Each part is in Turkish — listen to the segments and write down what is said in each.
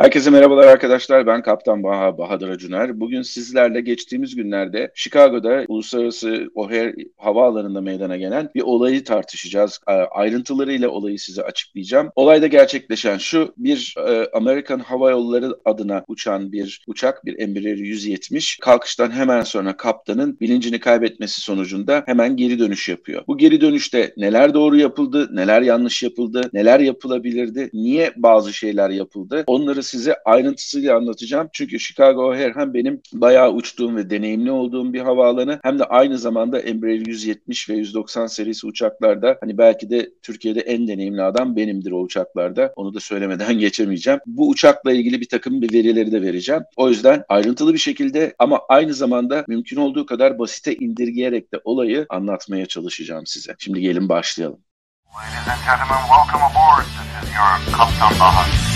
Herkese merhabalar arkadaşlar. Ben Kaptan Baha Bahadır Acuner. Bugün sizlerle geçtiğimiz günlerde Chicago'da Uluslararası O'Hare Havaalanı'nda meydana gelen bir olayı tartışacağız. Ayrıntılarıyla olayı size açıklayacağım. Olayda gerçekleşen şu, bir e, Amerikan Hava Yolları adına uçan bir uçak, bir Embraer 170 kalkıştan hemen sonra kaptanın bilincini kaybetmesi sonucunda hemen geri dönüş yapıyor. Bu geri dönüşte neler doğru yapıldı, neler yanlış yapıldı, neler yapılabilirdi, niye bazı şeyler yapıldı onları size ayrıntısıyla anlatacağım. Çünkü Chicago O'Hare benim bayağı uçtuğum ve deneyimli olduğum bir havaalanı hem de aynı zamanda Embraer 170 ve 190 serisi uçaklarda hani belki de Türkiye'de en deneyimli adam benimdir o uçaklarda. Onu da söylemeden geçemeyeceğim. Bu uçakla ilgili bir takım bir verileri de vereceğim. O yüzden ayrıntılı bir şekilde ama aynı zamanda mümkün olduğu kadar basite indirgeyerek de olayı anlatmaya çalışacağım size. Şimdi gelin başlayalım. Ladies and gentlemen, welcome aboard. This is your Kaptan Bahar.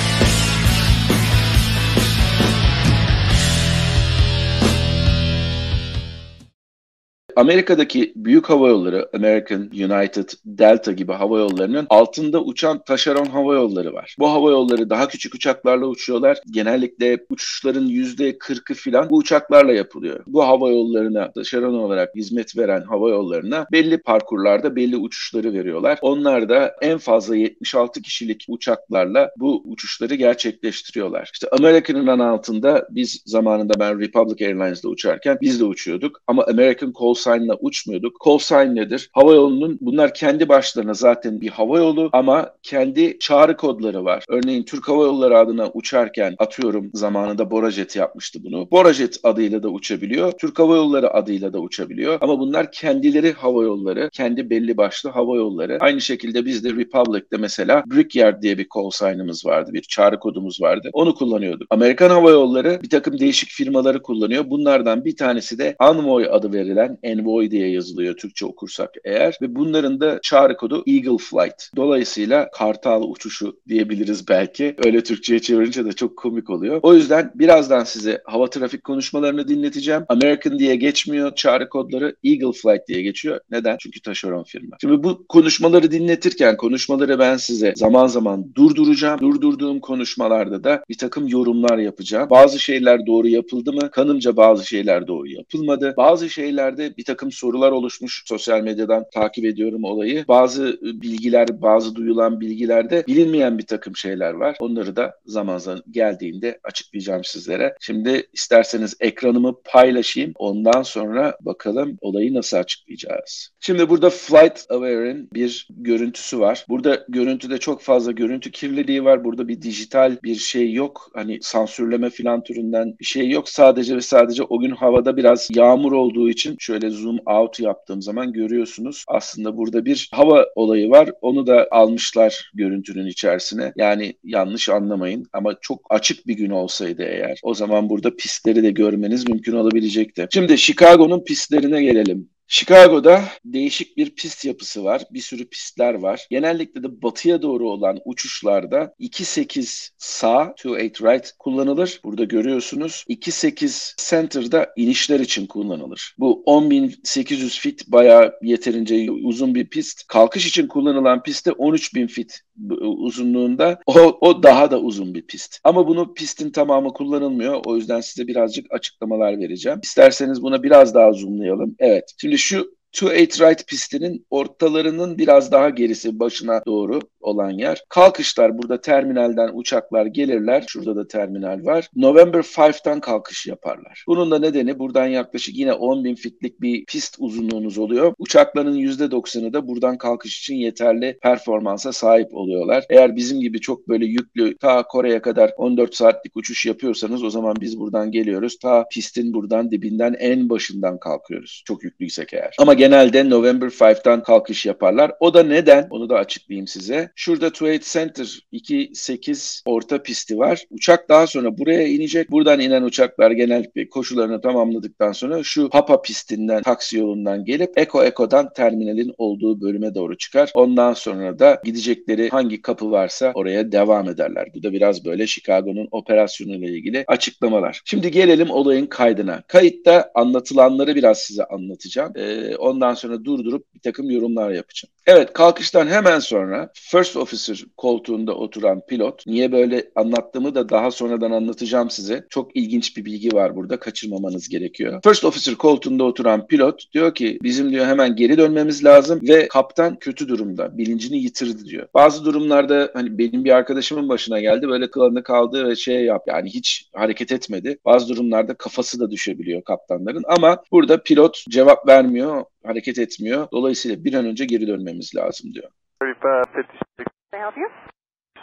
Amerika'daki büyük hava yolları, American, United, Delta gibi hava yollarının altında uçan taşeron hava yolları var. Bu hava yolları daha küçük uçaklarla uçuyorlar. Genellikle uçuşların %40'ı filan bu uçaklarla yapılıyor. Bu hava yollarına taşeron olarak hizmet veren hava yollarına belli parkurlarda belli uçuşları veriyorlar. Onlar da en fazla 76 kişilik uçaklarla bu uçuşları gerçekleştiriyorlar. İşte American'ın altında biz zamanında ben Republic Airlines'da uçarken biz de uçuyorduk ama American Call sign'la uçmuyorduk. Sign nedir? Hava yolunun bunlar kendi başlarına zaten bir hava yolu ama kendi çağrı kodları var. Örneğin Türk Hava Yolları adına uçarken atıyorum zamanında Borajet yapmıştı bunu. Borajet adıyla da uçabiliyor. Türk Hava Yolları adıyla da uçabiliyor. Ama bunlar kendileri hava yolları, kendi belli başlı hava yolları. Aynı şekilde biz de Republic'te mesela Brickyard diye bir call sign'ımız vardı. Bir çağrı kodumuz vardı. Onu kullanıyorduk. Amerikan Hava Yolları bir takım değişik firmaları kullanıyor. Bunlardan bir tanesi de Envoy adı verilen Envoy diye yazılıyor Türkçe okursak eğer ve bunların da çağrı kodu Eagle Flight. Dolayısıyla kartal uçuşu diyebiliriz belki. Öyle Türkçe'ye çevirince de çok komik oluyor. O yüzden birazdan size hava trafik konuşmalarını dinleteceğim. American diye geçmiyor çağrı kodları Eagle Flight diye geçiyor. Neden? Çünkü taşeron firma. Şimdi bu konuşmaları dinletirken konuşmaları ben size zaman zaman durduracağım. Durdurduğum konuşmalarda da bir takım yorumlar yapacağım. Bazı şeyler doğru yapıldı mı? Kanımca bazı şeyler doğru yapılmadı. Bazı şeylerde bir bir takım sorular oluşmuş. Sosyal medyadan takip ediyorum olayı. Bazı bilgiler, bazı duyulan bilgilerde bilinmeyen bir takım şeyler var. Onları da zaman zaman geldiğinde açıklayacağım sizlere. Şimdi isterseniz ekranımı paylaşayım. Ondan sonra bakalım olayı nasıl açıklayacağız. Şimdi burada Flight Aware'in bir görüntüsü var. Burada görüntüde çok fazla görüntü kirliliği var. Burada bir dijital bir şey yok. Hani sansürleme filan türünden bir şey yok. Sadece ve sadece o gün havada biraz yağmur olduğu için şöyle zoom out yaptığım zaman görüyorsunuz. Aslında burada bir hava olayı var. Onu da almışlar görüntünün içerisine. Yani yanlış anlamayın ama çok açık bir gün olsaydı eğer o zaman burada pistleri de görmeniz mümkün olabilecekti. Şimdi Chicago'nun pistlerine gelelim. Chicago'da değişik bir pist yapısı var. Bir sürü pistler var. Genellikle de batıya doğru olan uçuşlarda 2.8 sağ, 2.8 right kullanılır. Burada görüyorsunuz. 2.8 center'da inişler için kullanılır. Bu 10.800 fit bayağı yeterince uzun bir pist. Kalkış için kullanılan pistte 13.000 fit uzunluğunda. O, o daha da uzun bir pist. Ama bunu pistin tamamı kullanılmıyor. O yüzden size birazcık açıklamalar vereceğim. İsterseniz buna biraz daha zoomlayalım. Evet. Şimdi şu 2-8 right pistinin ortalarının biraz daha gerisi başına doğru olan yer. Kalkışlar burada terminalden uçaklar gelirler. Şurada da terminal var. November 5'ten kalkış yaparlar. Bunun da nedeni buradan yaklaşık yine 10 bin fitlik bir pist uzunluğunuz oluyor. Uçakların %90'ı da buradan kalkış için yeterli performansa sahip oluyorlar. Eğer bizim gibi çok böyle yüklü ta Kore'ye kadar 14 saatlik uçuş yapıyorsanız o zaman biz buradan geliyoruz. Ta pistin buradan dibinden en başından kalkıyoruz. Çok yüklüysek eğer. Ama genelde November 5'ten kalkış yaparlar. O da neden? Onu da açıklayayım size. Şurada Trade Center 2.8 orta pisti var. Uçak daha sonra buraya inecek. Buradan inen uçaklar genellikle koşularını tamamladıktan sonra şu Papa pistinden, taksi yolundan gelip Eko Eko'dan terminalin olduğu bölüme doğru çıkar. Ondan sonra da gidecekleri hangi kapı varsa oraya devam ederler. Bu da biraz böyle Chicago'nun operasyonuyla ilgili açıklamalar. Şimdi gelelim olayın kaydına. Kayıtta anlatılanları biraz size anlatacağım. Ee, ondan sonra durdurup takım yorumlar yapacağım. Evet kalkıştan hemen sonra First Officer koltuğunda oturan pilot niye böyle anlattığımı da daha sonradan anlatacağım size. Çok ilginç bir bilgi var burada kaçırmamanız gerekiyor. First Officer koltuğunda oturan pilot diyor ki bizim diyor hemen geri dönmemiz lazım ve kaptan kötü durumda bilincini yitirdi diyor. Bazı durumlarda hani benim bir arkadaşımın başına geldi böyle kılığını kaldı ve şey yap yani hiç hareket etmedi. Bazı durumlarda kafası da düşebiliyor kaptanların ama burada pilot cevap vermiyor, hareket etmiyor. Dolayısıyla bir an önce geri dönmemiz lazım diyor. 35, 56. help you?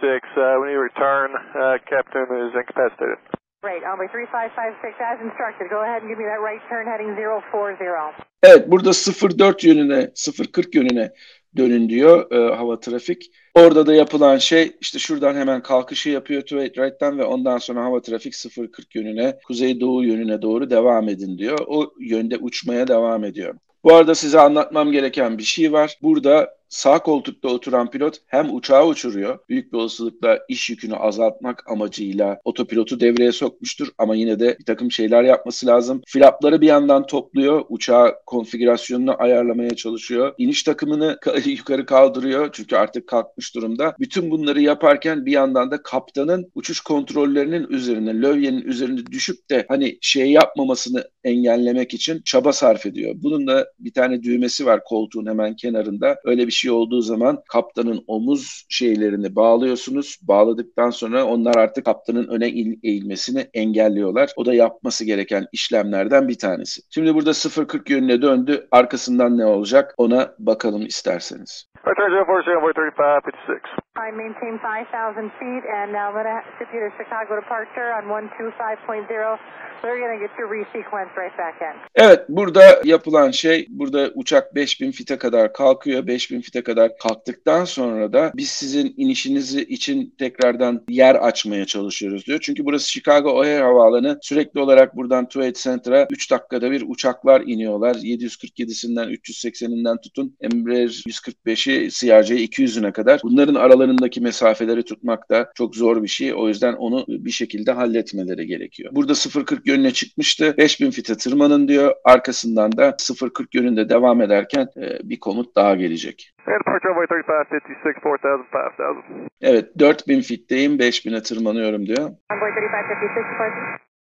Six, uh, we need to return. Uh, captain is incapacitated. Great. Envoy 3556 as instructed. Go ahead and give me that right turn heading 040. Evet burada 04 yönüne 040 yönüne dönün diyor e, hava trafik. Orada da yapılan şey işte şuradan hemen kalkışı yapıyor to right'tan ve ondan sonra hava trafik 040 yönüne kuzey doğu yönüne doğru devam edin diyor. O yönde uçmaya devam ediyor. Bu arada size anlatmam gereken bir şey var. Burada sağ koltukta oturan pilot hem uçağı uçuruyor. Büyük bir olasılıkla iş yükünü azaltmak amacıyla otopilotu devreye sokmuştur ama yine de bir takım şeyler yapması lazım. Flapları bir yandan topluyor. Uçağı konfigürasyonunu ayarlamaya çalışıyor. İniş takımını yukarı kaldırıyor çünkü artık kalkmış durumda. Bütün bunları yaparken bir yandan da kaptanın uçuş kontrollerinin üzerine, lövyenin üzerine düşüp de hani şey yapmamasını engellemek için çaba sarf ediyor. Bunun da bir tane düğmesi var koltuğun hemen kenarında. Öyle bir şey olduğu zaman kaptanın omuz şeylerini bağlıyorsunuz. Bağladıktan sonra onlar artık kaptanın öne eğilmesini engelliyorlar. O da yapması gereken işlemlerden bir tanesi. Şimdi burada 0.40 yönüne döndü. Arkasından ne olacak ona bakalım isterseniz. Return 040, 35, 56. I maintain 5,000 feet and now I'm going to ship you to Chicago departure on 125.0. They're going to get you resequenced right back in. Evet burada yapılan şey burada uçak 5000 fite kadar kalkıyor. 5000 fite kadar kalktıktan sonra da biz sizin inişinizi için tekrardan yer açmaya çalışıyoruz diyor. Çünkü burası Chicago O'Hare Havaalanı. Sürekli olarak buradan Tuvalet Center'a 3 dakikada bir uçaklar iniyorlar. 747'sinden 380'inden tutun Embraer 145'i CRJ 200'üne kadar. Bunların aralarındaki mesafeleri tutmak da çok zor bir şey. O yüzden onu bir şekilde halletmeleri gerekiyor. Burada 0.40 yönüne çıkmıştı. 5000 fite tırmanın diyor. Arkasından da 0.40 yönünde devam ederken e, bir komut daha gelecek. And departure runway 35, 56, 4000, 5000. Evet 4000 fitteyim 5000'e tırmanıyorum diyor. Envoy 3556 departure.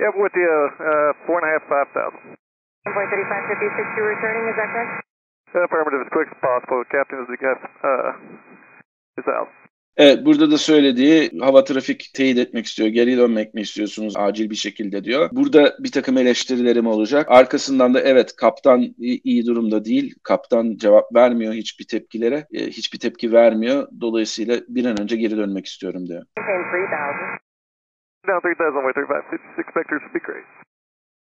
Yeah, with the uh, uh, four and a half, 5000. Envoy 3556, you're returning, is that correct? Affirmative, as quick as possible. Captain is, uh, is out. Evet burada da söylediği hava trafik teyit etmek istiyor. Geri dönmek mi istiyorsunuz acil bir şekilde diyor. Burada bir takım eleştirilerim olacak. Arkasından da evet kaptan iyi, durumda değil. Kaptan cevap vermiyor hiçbir tepkilere. E, hiçbir tepki vermiyor. Dolayısıyla bir an önce geri dönmek istiyorum diyor. Maintain 3,000. Down 3000, runway 35, 56, vectors would be great.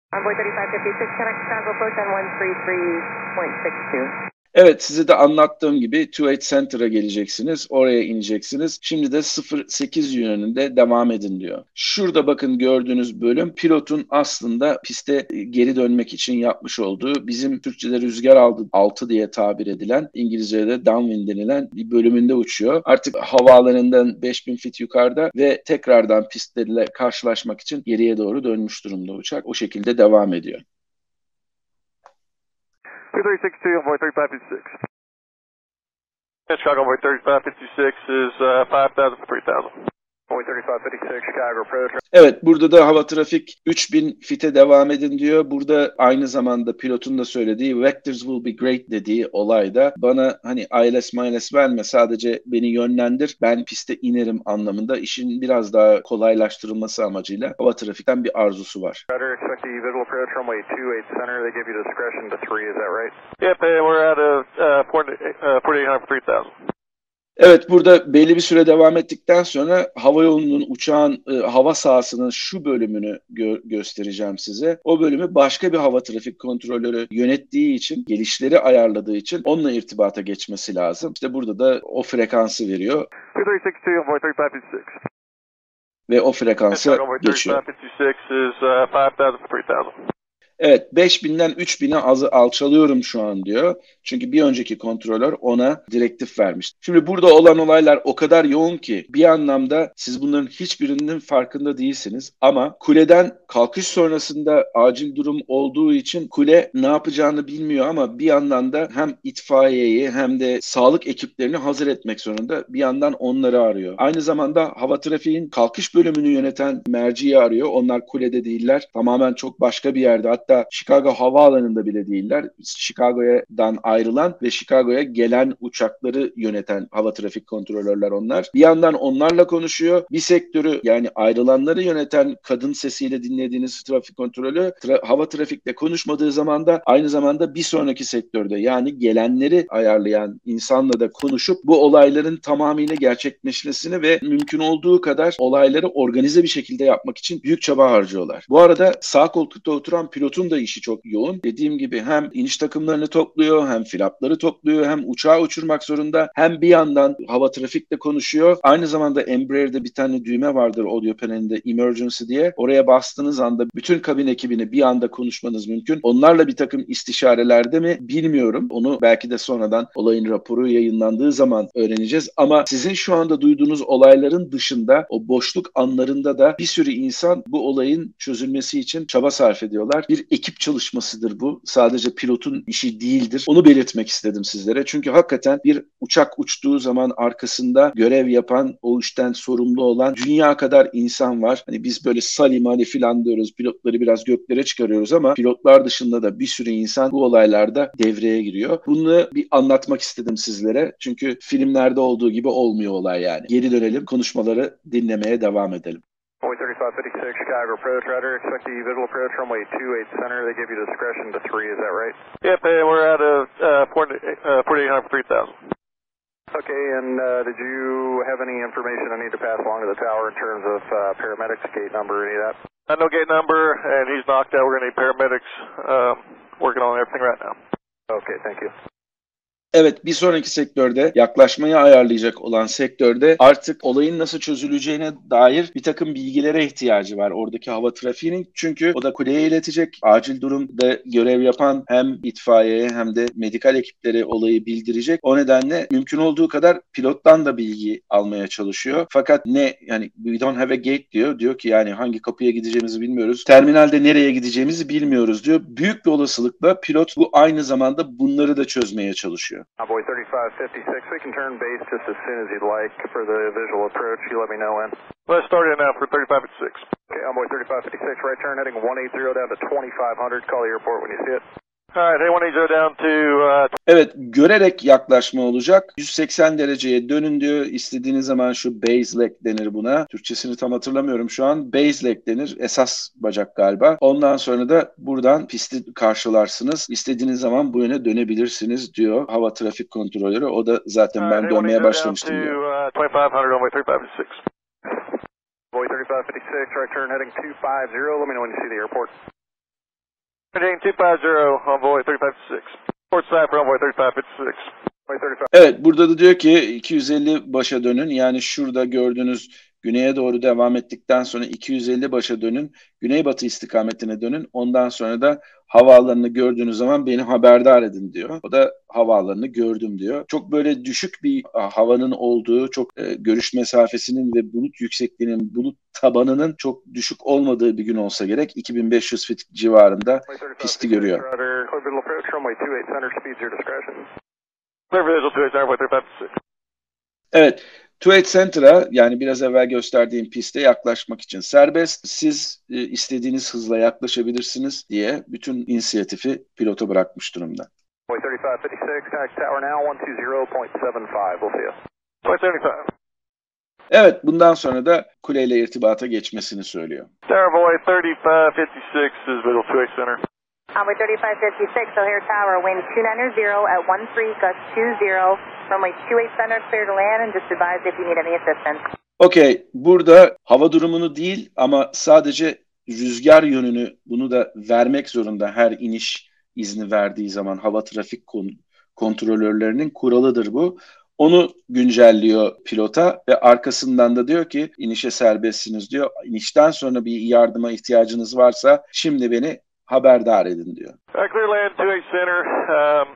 Envoy 3556, connect Chicago approach on 133.62. Evet size de anlattığım gibi Tuvalet Center'a geleceksiniz. Oraya ineceksiniz. Şimdi de 08 yönünde devam edin diyor. Şurada bakın gördüğünüz bölüm pilotun aslında piste geri dönmek için yapmış olduğu bizim Türkçe'de rüzgar aldı, altı diye tabir edilen İngilizce'de downwind denilen bir bölümünde uçuyor. Artık havaalanından 5000 fit yukarıda ve tekrardan pistlerle karşılaşmak için geriye doğru dönmüş durumda uçak. O şekilde devam ediyor. 2362, envoy 3556. Chicago, envoy 3556 is uh, 5000 for 3000. Envoy 3556, Chicago approach. Evet burada da hava trafik 3000 fite devam edin diyor. Burada aynı zamanda pilotun da söylediği vectors will be great dediği olayda bana hani ILS miles verme sadece beni yönlendir ben piste inerim anlamında işin biraz daha kolaylaştırılması amacıyla hava trafikten bir arzusu var. Rudder, expect the visual approach runway 28 center. They give you discretion to 3, is that right? Yep, we're at a uh, port, uh, 4800 for 3000. Evet burada belli bir süre devam ettikten sonra hava yolunun uçağın e, hava sahasının şu bölümünü gö- göstereceğim size. O bölümü başka bir hava trafik kontrolörü yönettiği için, gelişleri ayarladığı için onunla irtibata geçmesi lazım. İşte burada da o frekansı veriyor 2362, envoy 3556. ve o frekansa geçiyor. 3556 is 5000 for 3000. Evet 5000'den 3000'e az alçalıyorum şu an diyor. Çünkü bir önceki kontrolör ona direktif vermiş. Şimdi burada olan olaylar o kadar yoğun ki bir anlamda siz bunların hiçbirinin farkında değilsiniz. Ama kuleden kalkış sonrasında acil durum olduğu için kule ne yapacağını bilmiyor ama bir yandan da hem itfaiyeyi hem de sağlık ekiplerini hazır etmek zorunda. Bir yandan onları arıyor. Aynı zamanda hava trafiğin kalkış bölümünü yöneten merciyi arıyor. Onlar kulede değiller. Tamamen çok başka bir yerde. Chicago havaalanında bile değiller. Chicago'dan ayrılan ve Chicago'ya gelen uçakları yöneten hava trafik kontrolörler onlar. Bir yandan onlarla konuşuyor. Bir sektörü yani ayrılanları yöneten kadın sesiyle dinlediğiniz trafik kontrolü tra- hava trafikle konuşmadığı zaman da aynı zamanda bir sonraki sektörde yani gelenleri ayarlayan insanla da konuşup bu olayların tamamıyla gerçekleşmesini ve mümkün olduğu kadar olayları organize bir şekilde yapmak için büyük çaba harcıyorlar. Bu arada sağ koltukta oturan pilotun da işi çok yoğun. Dediğim gibi hem iniş takımlarını topluyor, hem flapları topluyor, hem uçağı uçurmak zorunda, hem bir yandan hava trafikle konuşuyor. Aynı zamanda Embraer'de bir tane düğme vardır audio panelinde emergency diye. Oraya bastığınız anda bütün kabin ekibini bir anda konuşmanız mümkün. Onlarla bir takım istişarelerde mi bilmiyorum. Onu belki de sonradan olayın raporu yayınlandığı zaman öğreneceğiz. Ama sizin şu anda duyduğunuz olayların dışında o boşluk anlarında da bir sürü insan bu olayın çözülmesi için çaba sarf ediyorlar. Bir ekip çalışmasıdır bu. Sadece pilotun işi değildir. Onu belirtmek istedim sizlere. Çünkü hakikaten bir uçak uçtuğu zaman arkasında görev yapan, o işten sorumlu olan dünya kadar insan var. Hani biz böyle salim hani filan diyoruz. Pilotları biraz göklere çıkarıyoruz ama pilotlar dışında da bir sürü insan bu olaylarda devreye giriyor. Bunu bir anlatmak istedim sizlere. Çünkü filmlerde olduğu gibi olmuyor olay yani. Geri dönelim, konuşmaları dinlemeye devam edelim. Boy 3556 Chicago approach, Roger. Expect the visual approach runway 28 center. They give you discretion to 3, is that right? Yep, and we're at a uh, port, uh, port 800 for 3000. Okay, and uh, did you have any information I need to pass along to the tower in terms of uh, paramedics, gate number, any of that? I know gate number, and he's knocked out. We're going to need paramedics um, working on everything right now. Okay, thank you. Evet bir sonraki sektörde yaklaşmayı ayarlayacak olan sektörde artık olayın nasıl çözüleceğine dair bir takım bilgilere ihtiyacı var oradaki hava trafiğinin. Çünkü o da kuleye iletecek. Acil durumda görev yapan hem itfaiye hem de medikal ekipleri olayı bildirecek. O nedenle mümkün olduğu kadar pilottan da bilgi almaya çalışıyor. Fakat ne yani we don't have a gate diyor. Diyor ki yani hangi kapıya gideceğimizi bilmiyoruz. Terminalde nereye gideceğimizi bilmiyoruz diyor. Büyük bir olasılıkla pilot bu aynı zamanda bunları da çözmeye çalışıyor. Envoy 3556, we can turn base just as soon as you'd like for the visual approach. You let me know when. Let's start it now for 3556. Okay, Envoy 3556, right turn heading 180 down to 2500. Call the airport when you see it. Alright, A180 down to... Uh... Evet, görerek yaklaşma olacak. 180 dereceye dönün diyor. İstediğiniz zaman şu base leg denir buna. Türkçesini tam hatırlamıyorum şu an. Base leg denir. Esas bacak galiba. Ondan sonra da buradan pisti karşılarsınız. İstediğiniz zaman bu yöne dönebilirsiniz diyor hava trafik kontrolörü. O da zaten ben dönmeye başlamıştım diyor. Uh, 2500 runway 3556. Boy 3556, right turn heading 250. Let me know when you see the airport. Evet burada da diyor ki 250 başa dönün. Yani şurada gördüğünüz güneye doğru devam ettikten sonra 250 başa dönün. Güneybatı istikametine dönün. Ondan sonra da havaalanını gördüğünüz zaman beni haberdar edin diyor. O da havaalanını gördüm diyor. Çok böyle düşük bir havanın olduğu, çok e, görüş mesafesinin ve bulut yüksekliğinin, bulut tabanının çok düşük olmadığı bir gün olsa gerek. 2500 fit civarında pisti görüyor. Evet, Trade Center'a yani biraz evvel gösterdiğim piste yaklaşmak için serbest. Siz e, istediğiniz hızla yaklaşabilirsiniz diye bütün inisiyatifi pilota bırakmış durumda. 3556, tower now 120.75. We'll see you. 275. Evet, bundan sonra da kuleyle irtibata geçmesini söylüyor. Starboy 3556 is Middle Tway Center. Convoy 3556, O'Hare Tower, wind 290 at 13, gust 20, runway 28 center, clear to land, and just advise if you need any assistance. Okey, burada hava durumunu değil ama sadece rüzgar yönünü bunu da vermek zorunda her iniş izni verdiği zaman hava trafik kon- kontrolörlerinin kuralıdır bu. Onu güncelliyor pilota ve arkasından da diyor ki inişe serbestsiniz diyor. İnişten sonra bir yardıma ihtiyacınız varsa şimdi beni haberdar edin diyor. Uh, clear land 28 center, um,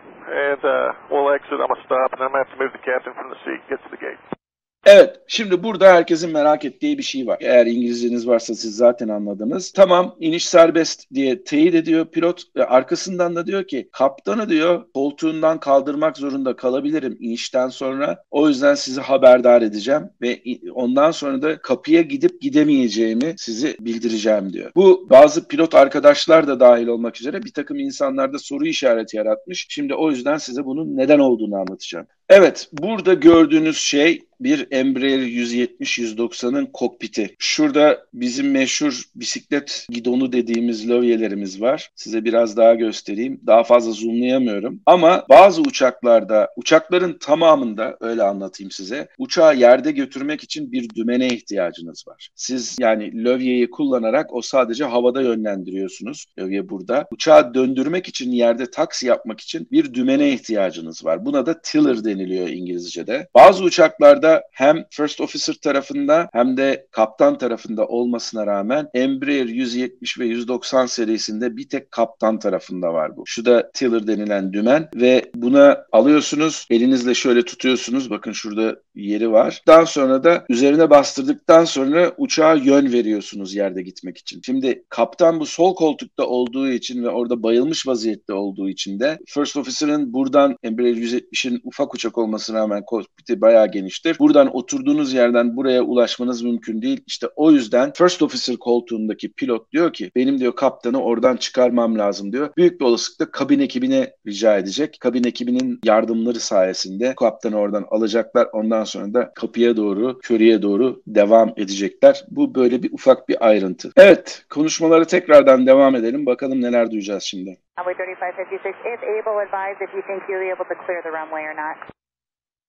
and uh, we'll exit. I'm gonna stop, and I'm gonna have to move the captain from the seat, get to the gate. Evet, şimdi burada herkesin merak ettiği bir şey var. Eğer İngilizceniz varsa siz zaten anladınız. Tamam, iniş serbest diye teyit ediyor pilot ve arkasından da diyor ki kaptanı diyor koltuğundan kaldırmak zorunda kalabilirim inişten sonra. O yüzden sizi haberdar edeceğim ve ondan sonra da kapıya gidip gidemeyeceğimi sizi bildireceğim diyor. Bu bazı pilot arkadaşlar da dahil olmak üzere bir takım insanlarda soru işareti yaratmış. Şimdi o yüzden size bunun neden olduğunu anlatacağım. Evet, burada gördüğünüz şey bir Embraer 170-190'ın kokpiti. Şurada bizim meşhur bisiklet gidonu dediğimiz lövyelerimiz var. Size biraz daha göstereyim. Daha fazla zoomlayamıyorum. Ama bazı uçaklarda, uçakların tamamında öyle anlatayım size. Uçağı yerde götürmek için bir dümene ihtiyacınız var. Siz yani lövyeyi kullanarak o sadece havada yönlendiriyorsunuz. Lövye burada. Uçağı döndürmek için yerde taksi yapmak için bir dümene ihtiyacınız var. Buna da tiller deniliyor İngilizce'de. Bazı uçaklarda hem first officer tarafında hem de kaptan tarafında olmasına rağmen Embraer 170 ve 190 serisinde bir tek kaptan tarafında var bu. Şu da tiller denilen dümen ve buna alıyorsunuz elinizle şöyle tutuyorsunuz. Bakın şurada yeri var. Daha sonra da üzerine bastırdıktan sonra uçağa yön veriyorsunuz yerde gitmek için. Şimdi kaptan bu sol koltukta olduğu için ve orada bayılmış vaziyette olduğu için de First Officer'ın buradan Embraer 170'in ufak uçak olmasına rağmen kokpiti bayağı geniştir. Buradan oturduğunuz yerden buraya ulaşmanız mümkün değil. İşte o yüzden First Officer koltuğundaki pilot diyor ki benim diyor kaptanı oradan çıkarmam lazım diyor. Büyük bir olasılıkla kabin ekibine rica edecek. Kabin ekibinin yardımları sayesinde kaptanı oradan alacaklar. Ondan sonra da kapıya doğru, körüye doğru devam edecekler. Bu böyle bir ufak bir ayrıntı. Evet, konuşmaları tekrardan devam edelim. Bakalım neler duyacağız şimdi. Runway 3556, if able, advise if you think you'll be able to clear the runway or not.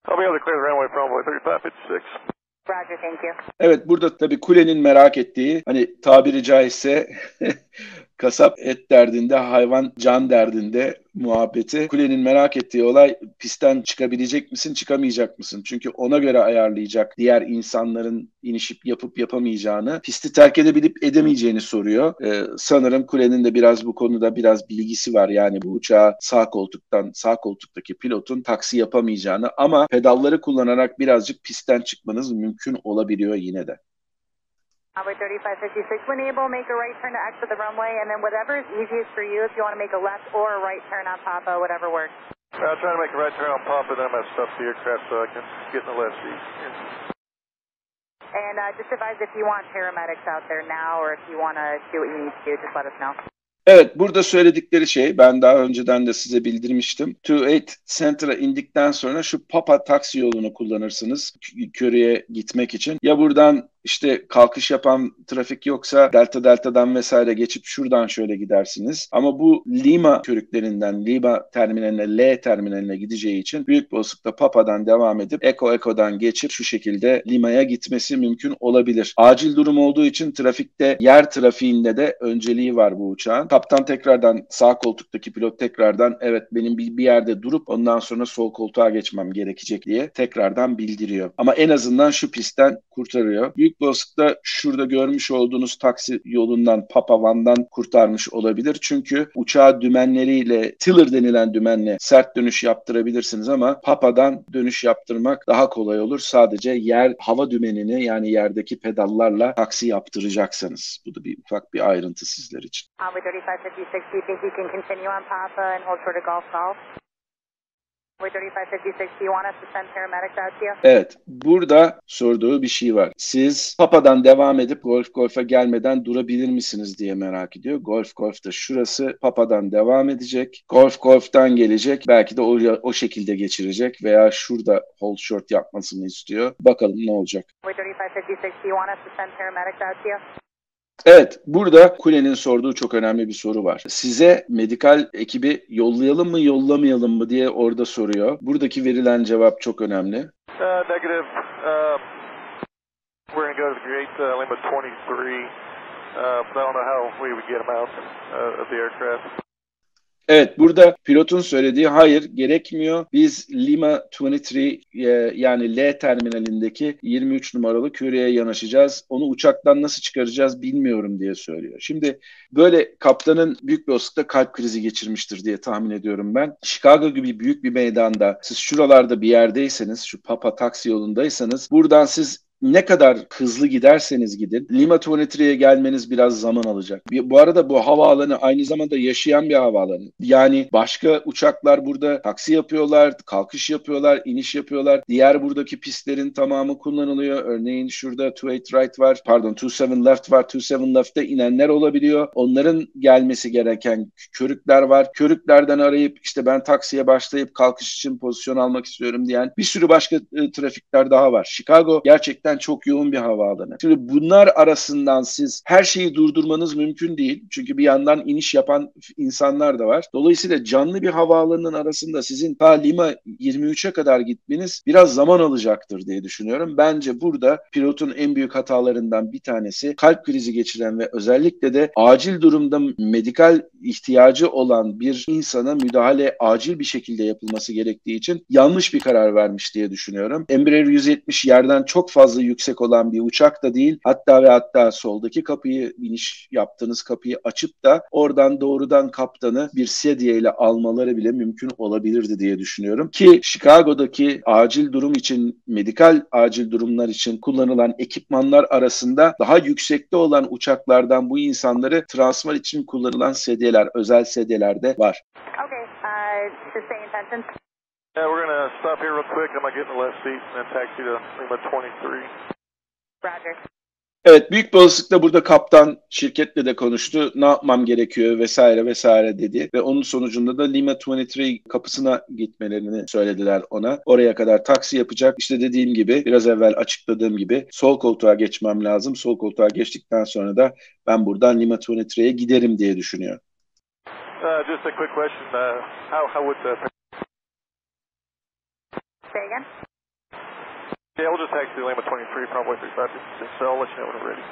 I'll be able to clear the runway from runway 3556. Roger, thank you. Evet burada tabii kulenin merak ettiği hani tabiri caizse kasap et derdinde, hayvan can derdinde muhabbeti. Kulenin merak ettiği olay pistten çıkabilecek misin, çıkamayacak mısın? Çünkü ona göre ayarlayacak diğer insanların inişip yapıp yapamayacağını, pisti terk edebilip edemeyeceğini soruyor. Ee, sanırım kulenin de biraz bu konuda biraz bilgisi var. Yani bu uçağı sağ koltuktan, sağ koltuktaki pilotun taksi yapamayacağını ama pedalları kullanarak birazcık pistten çıkmanız mümkün olabiliyor yine de. Runway 3556, when able, make a right turn to exit the runway, and then whatever is easiest for you, if you want to make a left or a right turn on Papa, whatever works. I'll try to make a right turn on Papa, then I'm going to stop the aircraft so I can get in the left seat. And uh, just advise if you want paramedics out there now, or if you want to do what you need to do, just let us know. Evet burada söyledikleri şey ben daha önceden de size bildirmiştim. 28 Center'a indikten sonra şu Papa taksi yolunu kullanırsınız Curry'e gitmek için. Ya buradan işte kalkış yapan trafik yoksa Delta Delta'dan vesaire geçip şuradan şöyle gidersiniz. Ama bu Lima körüklerinden Lima terminaline L terminaline gideceği için büyük bir olasılıkla Papa'dan devam edip Eko Eko'dan geçip şu şekilde Lima'ya gitmesi mümkün olabilir. Acil durum olduğu için trafikte yer trafiğinde de önceliği var bu uçağın. Kaptan tekrardan sağ koltuktaki pilot tekrardan evet benim bir, bir yerde durup ondan sonra sol koltuğa geçmem gerekecek diye tekrardan bildiriyor. Ama en azından şu pistten kurtarıyor. Büyük olasılıkla şurada görmüş olduğunuz taksi yolundan Papavan'dan kurtarmış olabilir. Çünkü uçağı dümenleriyle tiller denilen dümenle sert dönüş yaptırabilirsiniz ama Papa'dan dönüş yaptırmak daha kolay olur. Sadece yer hava dümenini yani yerdeki pedallarla taksi yaptıracaksanız. Bu da bir ufak bir ayrıntı sizler için. Evet, burada sorduğu bir şey var. Siz Papa'dan devam edip Golf Golf'a gelmeden durabilir misiniz diye merak ediyor. Golf Golf da şurası. Papa'dan devam edecek. Golf Golf'tan gelecek. Belki de o, o şekilde geçirecek veya şurada hold short yapmasını istiyor. Bakalım ne olacak. Evet, burada Kule'nin sorduğu çok önemli bir soru var. Size medikal ekibi yollayalım mı, yollamayalım mı diye orada soruyor. Buradaki verilen cevap çok önemli. Uh, negative. Um, we're going to go to the gate, uh, limit 23. Uh, I don't know how we would get them out uh, of the aircraft. Evet burada pilotun söylediği hayır gerekmiyor. Biz Lima 23 e, yani L terminalindeki 23 numaralı küreye yanaşacağız. Onu uçaktan nasıl çıkaracağız bilmiyorum diye söylüyor. Şimdi böyle kaptanın büyük bir olasılıkla kalp krizi geçirmiştir diye tahmin ediyorum ben. Chicago gibi büyük bir meydanda siz şuralarda bir yerdeyseniz şu Papa taksi yolundaysanız buradan siz ne kadar hızlı giderseniz gidin Lima 23'ye gelmeniz biraz zaman alacak. Bu arada bu havaalanı aynı zamanda yaşayan bir havaalanı. Yani başka uçaklar burada taksi yapıyorlar, kalkış yapıyorlar, iniş yapıyorlar. Diğer buradaki pistlerin tamamı kullanılıyor. Örneğin şurada 28 right var, pardon 27 left var. 27 left'te inenler olabiliyor. Onların gelmesi gereken körükler var. Körüklerden arayıp işte ben taksiye başlayıp kalkış için pozisyon almak istiyorum diyen bir sürü başka e, trafikler daha var. Chicago gerçekten gerçekten çok yoğun bir havaalanı. Şimdi bunlar arasından siz her şeyi durdurmanız mümkün değil. Çünkü bir yandan iniş yapan insanlar da var. Dolayısıyla canlı bir havaalanının arasında sizin ta Lima 23'e kadar gitmeniz biraz zaman alacaktır diye düşünüyorum. Bence burada pilotun en büyük hatalarından bir tanesi kalp krizi geçiren ve özellikle de acil durumda medikal ihtiyacı olan bir insana müdahale acil bir şekilde yapılması gerektiği için yanlış bir karar vermiş diye düşünüyorum. Embraer 170 yerden çok fazla yüksek olan bir uçak da değil. Hatta ve hatta soldaki kapıyı iniş yaptığınız kapıyı açıp da oradan doğrudan kaptanı bir sedye ile almaları bile mümkün olabilirdi diye düşünüyorum. Ki Chicago'daki acil durum için, medikal acil durumlar için kullanılan ekipmanlar arasında daha yüksekte olan uçaklardan bu insanları transfer için kullanılan sedyeler, özel sedyeler de var. Okay, uh. Yeah, we're going to stop here real quick. I'm going to get in the left seat and then taxi to Lima 23. Roger. Evet büyük bir olasılıkla burada kaptan şirketle de konuştu. Ne yapmam gerekiyor vesaire vesaire dedi. Ve onun sonucunda da Lima 23 kapısına gitmelerini söylediler ona. Oraya kadar taksi yapacak. İşte dediğim gibi biraz evvel açıkladığım gibi sol koltuğa geçmem lazım. Sol koltuğa geçtikten sonra da ben buradan Lima 23'ye giderim diye düşünüyor. Uh, just a quick question. Uh, how, how would the Say again? Yeah, we'll just taxi Lima 23, probably 35, so I'll let you know when we're ready.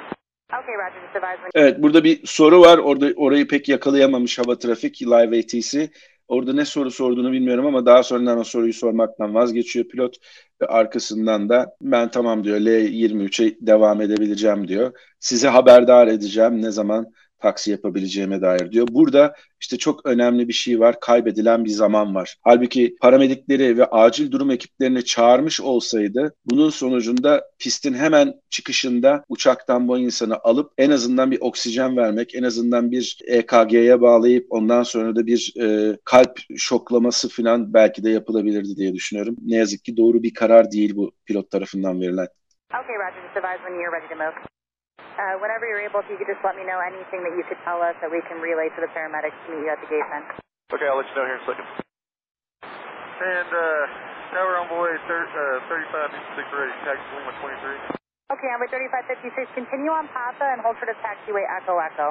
Okay, Roger, just advise when... Evet, burada bir soru var. Orada orayı pek yakalayamamış hava trafik live ATC. Orada ne soru sorduğunu bilmiyorum ama daha sonradan o soruyu sormaktan vazgeçiyor pilot ve arkasından da ben tamam diyor L23'e devam edebileceğim diyor. Size haberdar edeceğim ne zaman taksi yapabileceğime dair diyor. Burada işte çok önemli bir şey var. Kaybedilen bir zaman var. Halbuki paramedikleri ve acil durum ekiplerini çağırmış olsaydı bunun sonucunda pistin hemen çıkışında uçaktan bu insanı alıp en azından bir oksijen vermek, en azından bir EKG'ye bağlayıp ondan sonra da bir e, kalp şoklaması falan belki de yapılabilirdi diye düşünüyorum. Ne yazık ki doğru bir karar değil bu pilot tarafından verilen. Okay, Roger. Uh, whenever you're able, if you could just let me know anything that you could tell us that we can relay to the paramedics to meet you at the gate then. Okay, I'll let you know here in a second. And uh, tower on boy thir- uh, 3556 ready, taxi Lima 23. Okay, on 3556, continue on Papa and hold for the taxiway Echo Echo.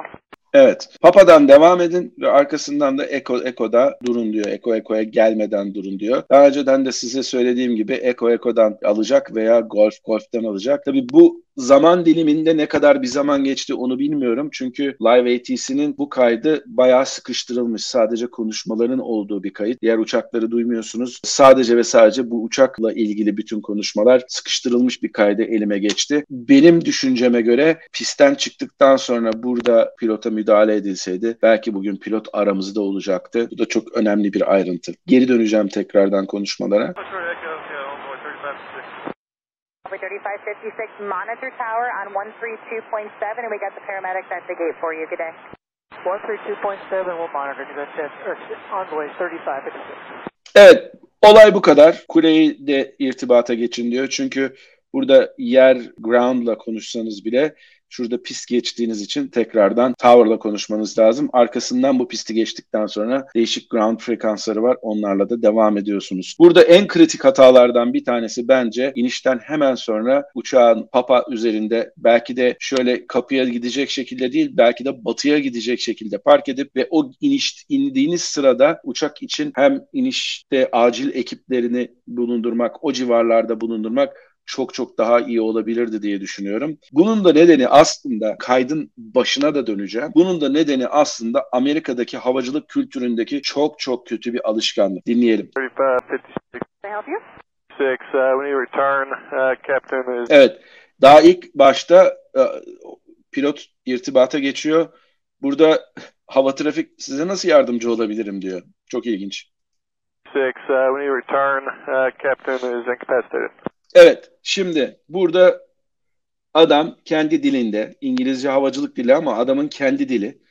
Evet. Papa'dan devam edin ve arkasından da Eko Eko'da durun diyor. Eko Eko'ya gelmeden durun diyor. Daha önceden de size söylediğim gibi Eko Eko'dan alacak veya Golf Golf'ten alacak. Tabii bu zaman diliminde ne kadar bir zaman geçti onu bilmiyorum. Çünkü Live ATC'nin bu kaydı bayağı sıkıştırılmış. Sadece konuşmaların olduğu bir kayıt. Diğer uçakları duymuyorsunuz. Sadece ve sadece bu uçakla ilgili bütün konuşmalar sıkıştırılmış bir kaydı elime geçti. Benim düşünceme göre pistten çıktıktan sonra burada pilota müdahale edilseydi belki bugün pilot aramızda olacaktı. Bu da çok önemli bir ayrıntı. Geri döneceğim tekrardan konuşmalara. 3556 monitor tower on 132.7 and we got the paramedics at the gate for you. Good day. 132.7 will monitor envoy 3556. Evet, olay bu kadar. Kuleyi de irtibata geçin diyor. Çünkü burada yer ground'la konuşsanız bile Şurada pist geçtiğiniz için tekrardan tower'la konuşmanız lazım. Arkasından bu pisti geçtikten sonra değişik ground frekansları var. Onlarla da devam ediyorsunuz. Burada en kritik hatalardan bir tanesi bence inişten hemen sonra uçağın papa üzerinde belki de şöyle kapıya gidecek şekilde değil belki de batıya gidecek şekilde park edip ve o iniş indiğiniz sırada uçak için hem inişte acil ekiplerini bulundurmak, o civarlarda bulundurmak çok çok daha iyi olabilirdi diye düşünüyorum. Bunun da nedeni aslında kaydın başına da döneceğim. Bunun da nedeni aslında Amerika'daki havacılık kültüründeki çok çok kötü bir alışkanlık. Dinleyelim. 35, 56. Evet. Daha ilk başta e, pilot irtibata geçiyor. Burada hava trafik size nasıl yardımcı olabilirim diyor. Çok ilginç. Six, uh, when you return, uh, captain is incapacitated. Evet, şimdi burada adam kendi dilinde, İngilizce havacılık dili ama adamın kendi dili.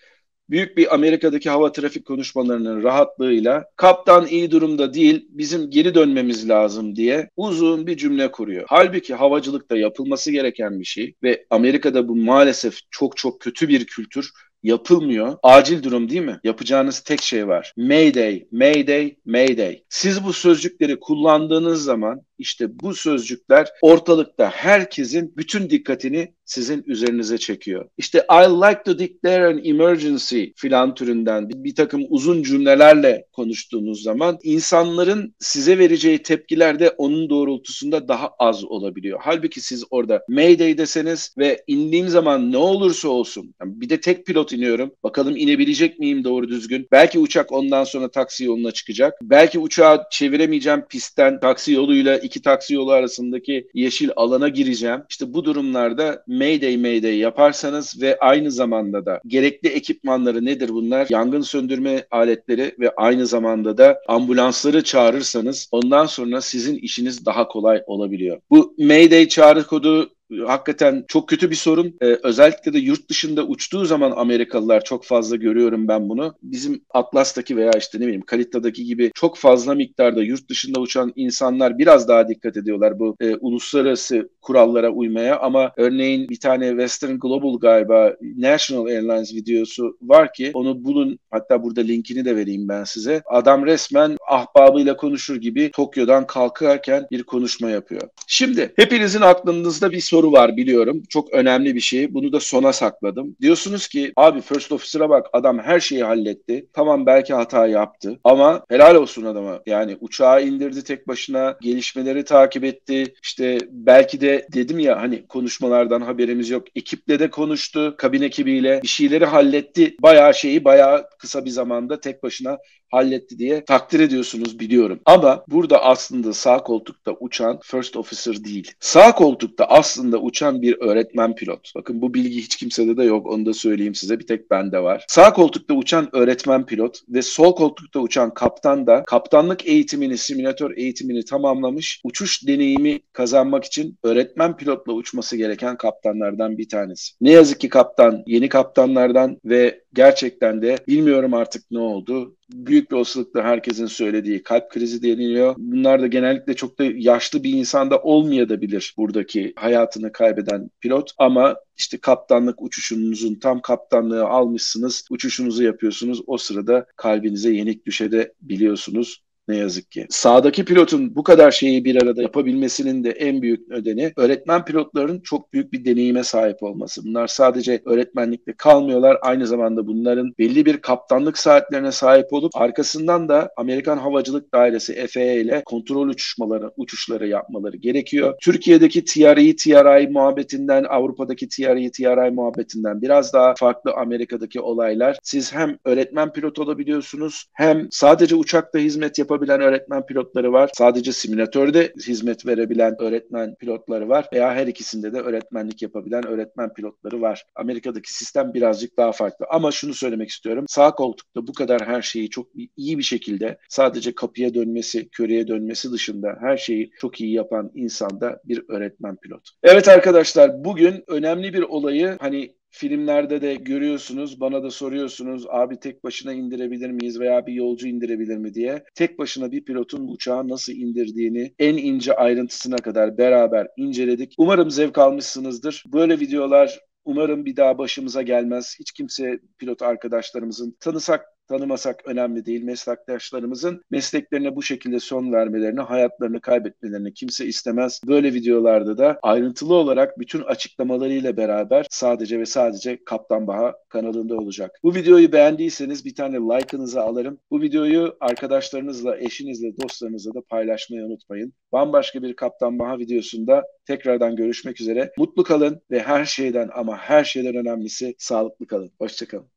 Büyük bir Amerika'daki hava trafik konuşmalarının rahatlığıyla kaptan iyi durumda değil, bizim geri dönmemiz lazım diye uzun bir cümle kuruyor. Halbuki havacılıkta yapılması gereken bir şey ve Amerika'da bu maalesef çok çok kötü bir kültür yapılmıyor. Acil durum değil mi? Yapacağınız tek şey var. Mayday, Mayday, Mayday. Siz bu sözcükleri kullandığınız zaman işte bu sözcükler ortalıkta herkesin bütün dikkatini sizin üzerinize çekiyor. İşte I like to declare an emergency filan türünden bir, takım uzun cümlelerle konuştuğunuz zaman insanların size vereceği tepkiler de onun doğrultusunda daha az olabiliyor. Halbuki siz orada Mayday deseniz ve indiğim zaman ne olursa olsun yani bir de tek pilot iniyorum. Bakalım inebilecek miyim doğru düzgün? Belki uçak ondan sonra taksi yoluna çıkacak. Belki uçağı çeviremeyeceğim pistten taksi yoluyla iki taksi yolu arasındaki yeşil alana gireceğim. İşte bu durumlarda Mayday Mayday yaparsanız ve aynı zamanda da gerekli ekipmanları nedir bunlar? Yangın söndürme aletleri ve aynı zamanda da ambulansları çağırırsanız ondan sonra sizin işiniz daha kolay olabiliyor. Bu Mayday çağrı kodu hakikaten çok kötü bir sorun. Ee, özellikle de yurt dışında uçtuğu zaman Amerikalılar çok fazla görüyorum ben bunu. Bizim Atlas'taki veya işte ne bileyim Kalita'daki gibi çok fazla miktarda yurt dışında uçan insanlar biraz daha dikkat ediyorlar bu e, uluslararası kurallara uymaya ama örneğin bir tane Western Global galiba National Airlines videosu var ki onu bulun hatta burada linkini de vereyim ben size. Adam resmen ahbabıyla konuşur gibi Tokyo'dan kalkarken bir konuşma yapıyor. Şimdi hepinizin aklınızda bir soru var biliyorum. Çok önemli bir şey. Bunu da sona sakladım. Diyorsunuz ki abi First Officer'a bak adam her şeyi halletti. Tamam belki hata yaptı ama helal olsun adama. Yani uçağı indirdi tek başına, gelişmeleri takip etti. İşte belki de dedim ya hani konuşmalardan haberimiz yok. Ekiple de konuştu, kabin ekibiyle bir şeyleri halletti. Bayağı şeyi bayağı kısa bir zamanda tek başına halletti diye takdir ediyorsunuz biliyorum. Ama burada aslında sağ koltukta uçan first officer değil. Sağ koltukta aslında uçan bir öğretmen pilot. Bakın bu bilgi hiç kimsede de yok onu da söyleyeyim size bir tek bende var. Sağ koltukta uçan öğretmen pilot ve sol koltukta uçan kaptan da kaptanlık eğitimini, simülatör eğitimini tamamlamış uçuş deneyimi kazanmak için öğretmen pilotla uçması gereken kaptanlardan bir tanesi. Ne yazık ki kaptan yeni kaptanlardan ve gerçekten de bilmiyorum artık ne oldu büyük bir olasılıkla herkesin söylediği kalp krizi deniliyor. Bunlar da genellikle çok da yaşlı bir insanda olmayabilir buradaki hayatını kaybeden pilot ama işte kaptanlık uçuşunuzun tam kaptanlığı almışsınız, uçuşunuzu yapıyorsunuz. O sırada kalbinize yenik düşebiliyorsunuz ne yazık ki. Sağdaki pilotun bu kadar şeyi bir arada yapabilmesinin de en büyük nedeni öğretmen pilotların çok büyük bir deneyime sahip olması. Bunlar sadece öğretmenlikte kalmıyorlar. Aynı zamanda bunların belli bir kaptanlık saatlerine sahip olup arkasından da Amerikan Havacılık Dairesi FAA ile kontrol uçuşmaları, uçuşları yapmaları gerekiyor. Türkiye'deki TRI, TRI muhabbetinden, Avrupa'daki TRI, TRI muhabbetinden biraz daha farklı Amerika'daki olaylar. Siz hem öğretmen pilot olabiliyorsunuz hem sadece uçakta hizmet yapabiliyorsunuz yapabilen öğretmen pilotları var. Sadece simülatörde hizmet verebilen öğretmen pilotları var veya her ikisinde de öğretmenlik yapabilen öğretmen pilotları var. Amerika'daki sistem birazcık daha farklı. Ama şunu söylemek istiyorum. Sağ koltukta bu kadar her şeyi çok iyi bir şekilde sadece kapıya dönmesi, köreye dönmesi dışında her şeyi çok iyi yapan insan da bir öğretmen pilot. Evet arkadaşlar bugün önemli bir olayı hani filmlerde de görüyorsunuz, bana da soruyorsunuz abi tek başına indirebilir miyiz veya bir yolcu indirebilir mi diye. Tek başına bir pilotun uçağı nasıl indirdiğini en ince ayrıntısına kadar beraber inceledik. Umarım zevk almışsınızdır. Böyle videolar Umarım bir daha başımıza gelmez. Hiç kimse pilot arkadaşlarımızın tanısak tanımasak önemli değil. Meslektaşlarımızın mesleklerine bu şekilde son vermelerini, hayatlarını kaybetmelerini kimse istemez. Böyle videolarda da ayrıntılı olarak bütün açıklamalarıyla beraber sadece ve sadece Kaptan Baha kanalında olacak. Bu videoyu beğendiyseniz bir tane like'ınızı alırım. Bu videoyu arkadaşlarınızla, eşinizle, dostlarınızla da paylaşmayı unutmayın. Bambaşka bir Kaptan Baha videosunda tekrardan görüşmek üzere. Mutlu kalın ve her şeyden ama her şeyden önemlisi sağlıklı kalın. Hoşçakalın.